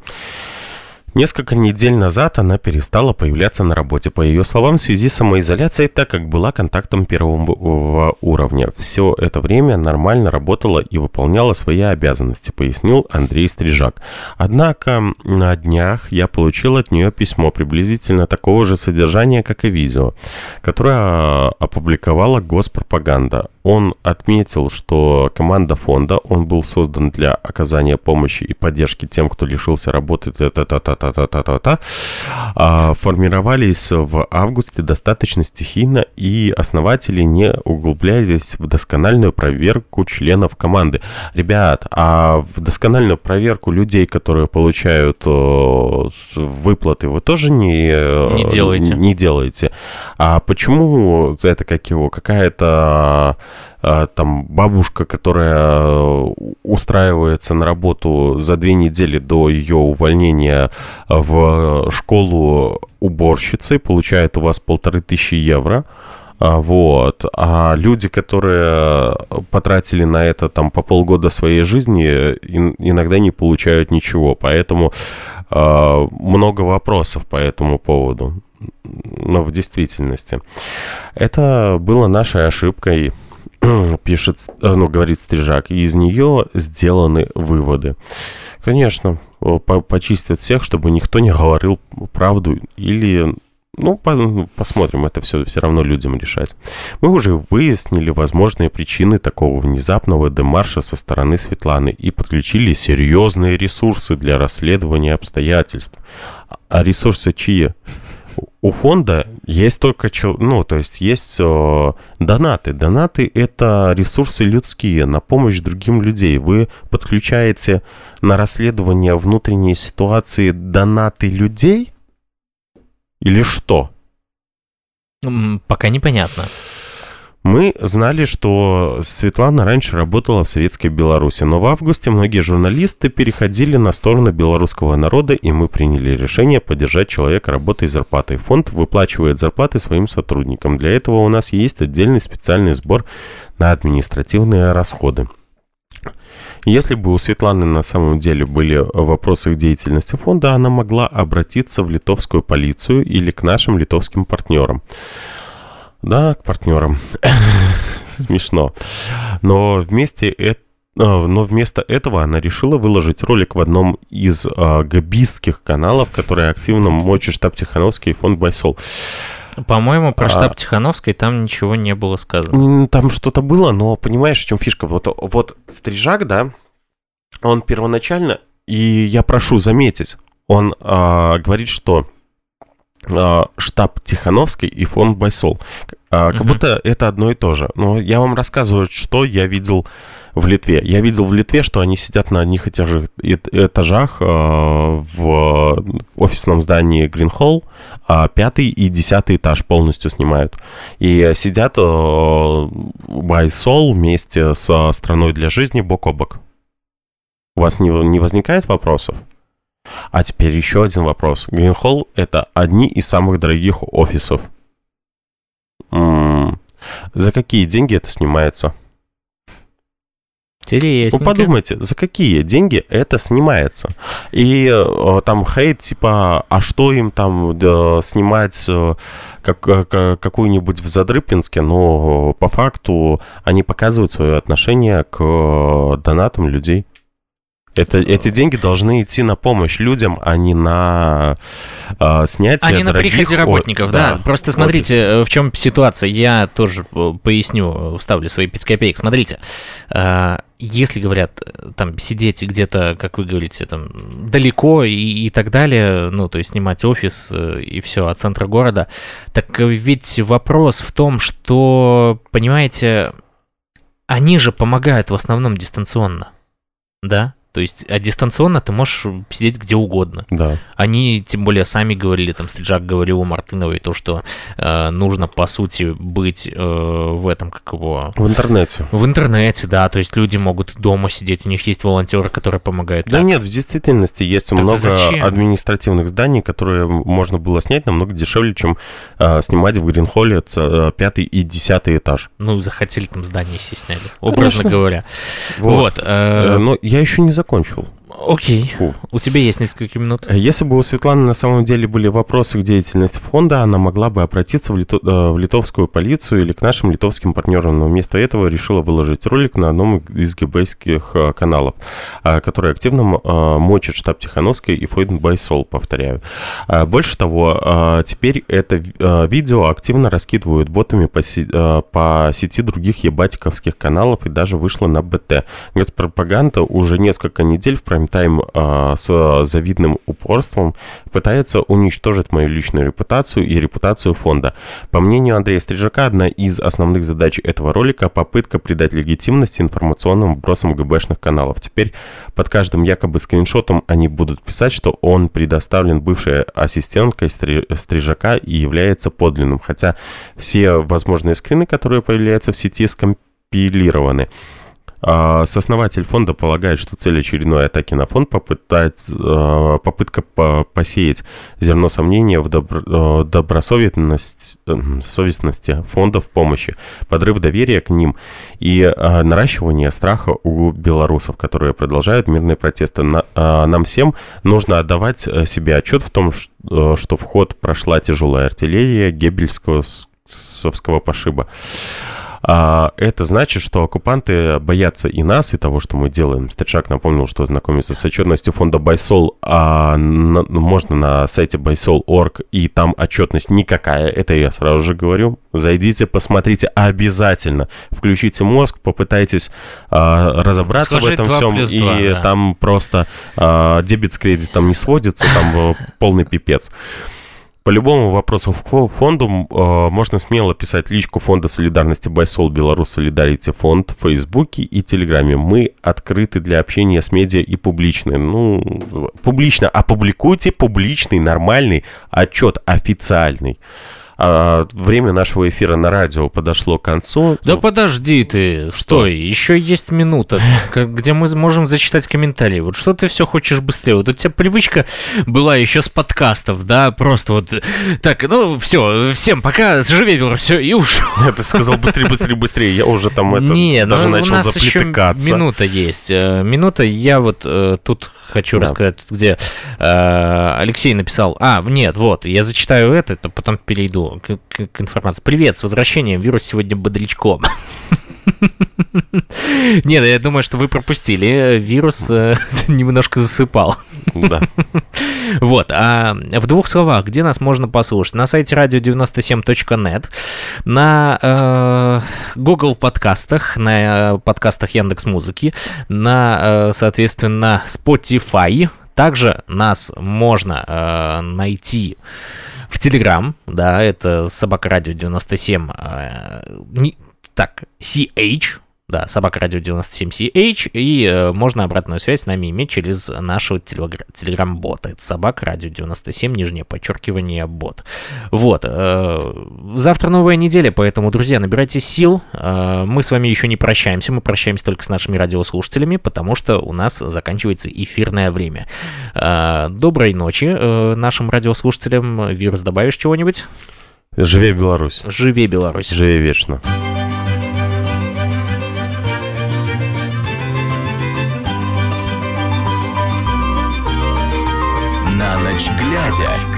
Несколько недель назад она перестала появляться на работе, по ее словам, в связи с самоизоляцией, так как была контактом первого уровня. Все это время нормально работала и выполняла свои обязанности, пояснил Андрей Стрижак. Однако на днях я получил от нее письмо приблизительно такого же содержания, как и видео, которое опубликовала госпропаганда. Он отметил, что команда фонда, он был создан для оказания помощи и поддержки тем, кто лишился работы, формировались в августе достаточно стихийно, и основатели не углублялись в доскональную проверку членов команды. Ребят, а в доскональную проверку людей, которые получают э, выплаты, вы тоже не, э, не, делаете. не делаете? А почему это как его, какая-то там бабушка, которая устраивается на работу за две недели до ее увольнения в школу уборщицы, получает у вас полторы тысячи евро, а, вот. А люди, которые потратили на это там по полгода своей жизни, иногда не получают ничего. Поэтому э, много вопросов по этому поводу. Но в действительности. Это было нашей ошибкой. пишет, э, ну, говорит Стрижак, и из нее сделаны выводы. Конечно, по почистят всех, чтобы никто не говорил правду или Ну, по, посмотрим, это все все равно людям решать. Мы уже выяснили возможные причины такого внезапного демарша со стороны Светланы и подключили серьезные ресурсы для расследования обстоятельств. А ресурсы чьи? У фонда есть только, ну, то есть есть э, донаты. Донаты — это ресурсы людские на помощь другим людей. Вы подключаете на расследование внутренней ситуации донаты людей — или что? Пока непонятно. Мы знали, что Светлана раньше работала в Советской Беларуси, но в августе многие журналисты переходили на сторону белорусского народа, и мы приняли решение поддержать человека работой и зарплатой. Фонд выплачивает зарплаты своим сотрудникам. Для этого у нас есть отдельный специальный сбор на административные расходы. Если бы у Светланы на самом деле были вопросы к деятельности фонда, она могла обратиться в литовскую полицию или к нашим литовским партнерам. Да, к партнерам. Смешно. Но вместе это но вместо этого она решила выложить ролик в одном из э, габистских каналов, которые активно мочит штаб Тихановский и фонд Байсол. По-моему, про а. штаб а... Тихановской там ничего не было сказано. Там что-то было, но понимаешь, в чем фишка? Вот, вот Стрижак, да, он первоначально, и я прошу заметить, он а, говорит, что а, штаб Тихановской и фонд Байсол. А, как угу. будто это одно и то же. Но я вам рассказываю, что я видел в Литве. Я видел в Литве, что они сидят на одних и тех же этажах э, в офисном здании Hall, а пятый и десятый этаж полностью снимают. И сидят Байсол вместе со страной для жизни бок о бок. У вас не, не возникает вопросов? А теперь еще один вопрос. Гринхолл — это одни из самых дорогих офисов. М -м, за какие деньги это снимается? Интересненько. Вы подумайте, за какие деньги это снимается? И э, там хейт, типа, а что им там э, снимать э, как, как, какую-нибудь в Задрыпинске? Но по факту они показывают свое отношение к э, донатам людей. Это, эти деньги должны идти на помощь людям, а не на э, снятие А не на приходе работников, да. да. Просто смотрите, офис. Э, в чем ситуация. Я тоже э, поясню, вставлю свои 5 копеек. Смотрите, э, если говорят, там, сидеть где-то, как вы говорите, там, далеко и, и так далее, ну, то есть снимать офис и все от центра города, так ведь вопрос в том, что, понимаете, они же помогают в основном дистанционно, да? То есть, а дистанционно ты можешь сидеть где угодно. Да. Они, тем более, сами говорили, там, Стриджак говорил у Мартыновой, то, что э, нужно, по сути, быть э, в этом, как его... В интернете. В интернете, да. То есть, люди могут дома сидеть, у них есть волонтеры, которые помогают. Да так. нет, в действительности есть так много зачем? административных зданий, которые можно было снять намного дешевле, чем э, снимать в Гринхолле э, пятый и десятый этаж. Ну, захотели там здание все сняли, образно Конечно. говоря. Вот. вот э... Э, но я еще не закончил. закончил. Окей. Фу. У тебя есть несколько минут. Э, если бы у Светланы на самом деле были вопросы к деятельности фонда, она могла бы обратиться в, лито... Э, в литовскую полицию или к нашим литовским партнерам, но вместо этого решила выложить ролик на одном из гбейских э, каналов, который активно мочит штаб Тихановской и Фойден Байсол, повторяю. Больше того, теперь это видео активно раскидывают ботами по, си... по сети других ебатиковских каналов и даже вышло на БТ. Пропаганда уже несколько недель в прайм Тайм э, с завидным упорством пытается уничтожить мою личную репутацию и репутацию фонда. По мнению Андрея Стрижака, одна из основных задач этого ролика – попытка придать легитимность информационным вбросам ГБшных каналов. Теперь под каждым якобы скриншотом они будут писать, что он предоставлен бывшей ассистенткой Стрижака и является подлинным, хотя все возможные скрины, которые появляются в сети, скомпилированы. А, сооснователь фонда полагает, что цель очередной атаки на фонд а, попытка посеять зерно сомнения в добро, а, добросовестность, совестности фонда в помощи, подрыв доверия к ним и наращивание страха у белорусов, которые продолжают мирные протесты. Нам всем нужно отдавать э, себе отчет в том, что в ход прошла тяжелая артиллерия Геббельского совского пошиба. А, это значит, что оккупанты боятся и нас, и того, что мы делаем. Стрижак напомнил, что знакомиться с отчетностью фонда Байсол а, на, можно на сайте baisol.org, и там отчетность никакая, это я сразу же говорю. Зайдите, посмотрите обязательно, включите мозг, попытайтесь а, разобраться Сложить в этом 2 всем, плюс и 2, да. там просто а, дебет с кредитом не сводится, там э, полный пипец. По любому вопросу к фо- фонду э, можно смело писать личку фонда солидарности Байсол Беларусь Солидарити фонд в Фейсбуке и Телеграме. Мы открыты для общения с медиа и публичны. Ну, публично. Опубликуйте публичный, нормальный отчет, официальный. А, время нашего эфира на радио подошло к концу. Да подожди ты, стой, еще есть минута, где мы можем зачитать комментарии. Вот что ты все хочешь быстрее? Вот у тебя привычка была еще с подкастов, да, просто вот так, ну все, всем пока, живи, все, и ушел. Я ты сказал быстрее, быстрее, быстрее. Я уже там это Не, ну, даже у начал нас еще заплетыкаться. минута есть. Э, Минута, я вот э, тут хочу Да. рассказать, где э, Алексей написал, а, нет, вот, я зачитаю это, то потом перейду к, к- к информации. Привет, с возвращением, вирус сегодня бодрячком. Нет, я думаю, что вы пропустили. Вирус э, немножко засыпал. Да. Вот, а в двух словах, где нас можно послушать? На сайте radio97.net, на э, Google подкастах, на э, подкастах Яндекс Музыки, на, э, соответственно, Spotify. Также нас можно э, найти в Телеграм, да, это собака радио 97, э, не- так, CH, да, собака радио 97 CH, и э, можно обратную связь с нами иметь через нашего телегра- телеграм-бота. Это собака радио 97, нижнее подчеркивание бот. Вот. э, завтра новая неделя, поэтому, друзья, набирайте сил. Э, мы с вами еще не прощаемся, мы прощаемся только с нашими радиослушателями, потому что у нас заканчивается эфирное время. Э, доброй ночи э, нашим радиослушателям. Вирус, добавишь чего-нибудь? Живе Беларусь. Живе Беларусь. Живе вечно. На ночь глядя.